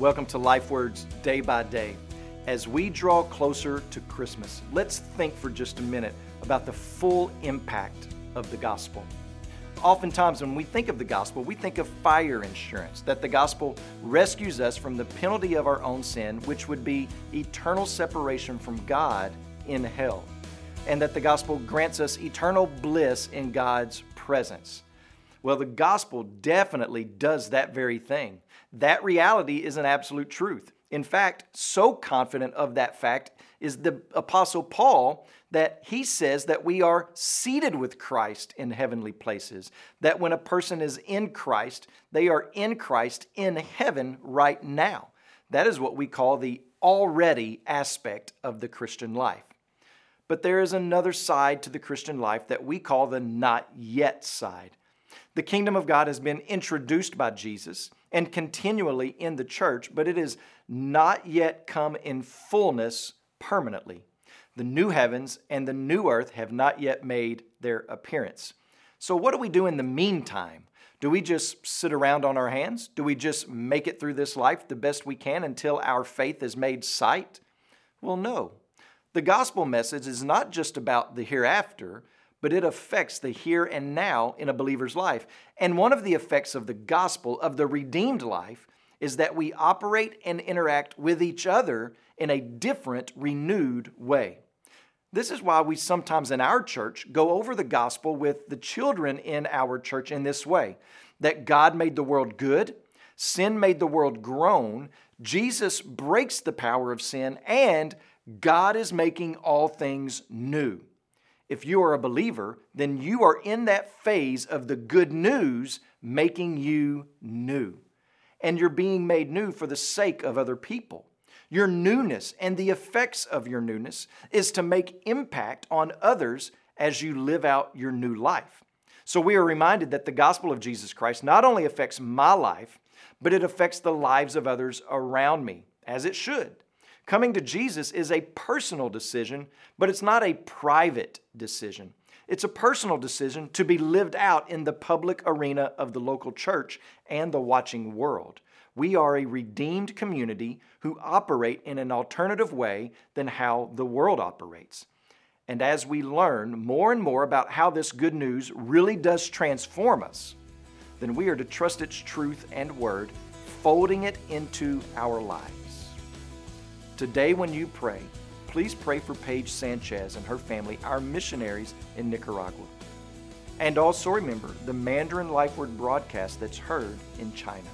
Welcome to Life Words Day by Day. As we draw closer to Christmas, let's think for just a minute about the full impact of the gospel. Oftentimes, when we think of the gospel, we think of fire insurance, that the gospel rescues us from the penalty of our own sin, which would be eternal separation from God in hell, and that the gospel grants us eternal bliss in God's presence. Well, the gospel definitely does that very thing. That reality is an absolute truth. In fact, so confident of that fact is the Apostle Paul that he says that we are seated with Christ in heavenly places. That when a person is in Christ, they are in Christ in heaven right now. That is what we call the already aspect of the Christian life. But there is another side to the Christian life that we call the not yet side. The kingdom of God has been introduced by Jesus and continually in the church, but it has not yet come in fullness permanently. The new heavens and the new earth have not yet made their appearance. So, what do we do in the meantime? Do we just sit around on our hands? Do we just make it through this life the best we can until our faith is made sight? Well, no. The gospel message is not just about the hereafter, but it affects the here and now in a believer's life. And one of the effects of the gospel, of the redeemed life, is that we operate and interact with each other in a different, renewed way. This is why we sometimes in our church go over the gospel with the children in our church in this way that God made the world good, sin made the world groan, Jesus breaks the power of sin, and God is making all things new if you are a believer, then you are in that phase of the good news making you new. And you're being made new for the sake of other people. Your newness and the effects of your newness is to make impact on others as you live out your new life. So we are reminded that the gospel of Jesus Christ not only affects my life, but it affects the lives of others around me, as it should. Coming to Jesus is a personal decision, but it's not a private decision. It's a personal decision to be lived out in the public arena of the local church and the watching world. We are a redeemed community who operate in an alternative way than how the world operates. And as we learn more and more about how this good news really does transform us, then we are to trust its truth and word, folding it into our lives. Today, when you pray, please pray for Paige Sanchez and her family, our missionaries in Nicaragua. And also remember the Mandarin Life Word broadcast that's heard in China.